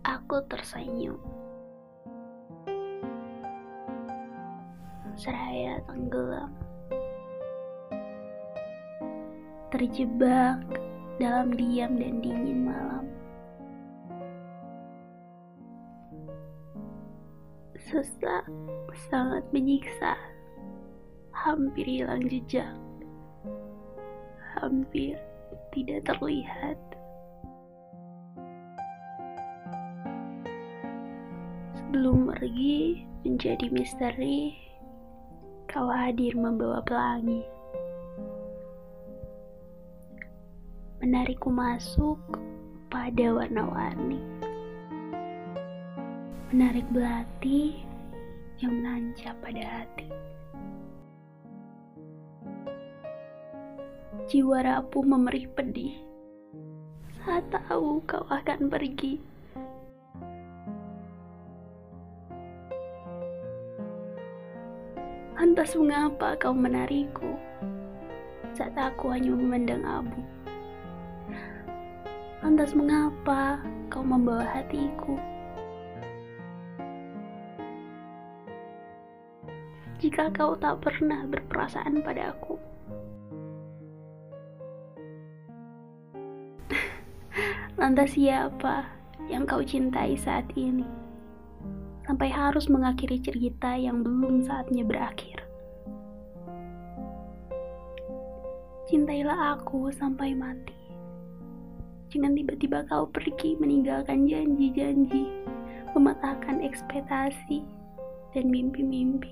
Aku tersenyum. Seraya tenggelam. Terjebak dalam diam dan dingin malam. Sesak sangat menyiksa. Hampir hilang jejak. Hampir tidak terlihat. Sebelum pergi menjadi misteri, kau hadir membawa pelangi. Menarikku masuk pada warna-warni. Menarik belati yang menancap pada hati. Jiwa rapuh memerih pedih saat tahu kau akan pergi. Lantas mengapa kau menariku saat aku hanya memandang abu? Lantas mengapa kau membawa hatiku? Jika kau tak pernah berperasaan padaku. Lantas siapa yang kau cintai saat ini? Sampai harus mengakhiri cerita yang belum saatnya berakhir. Cintailah aku sampai mati. Jangan tiba-tiba kau pergi meninggalkan janji-janji, mematahkan ekspektasi dan mimpi-mimpi.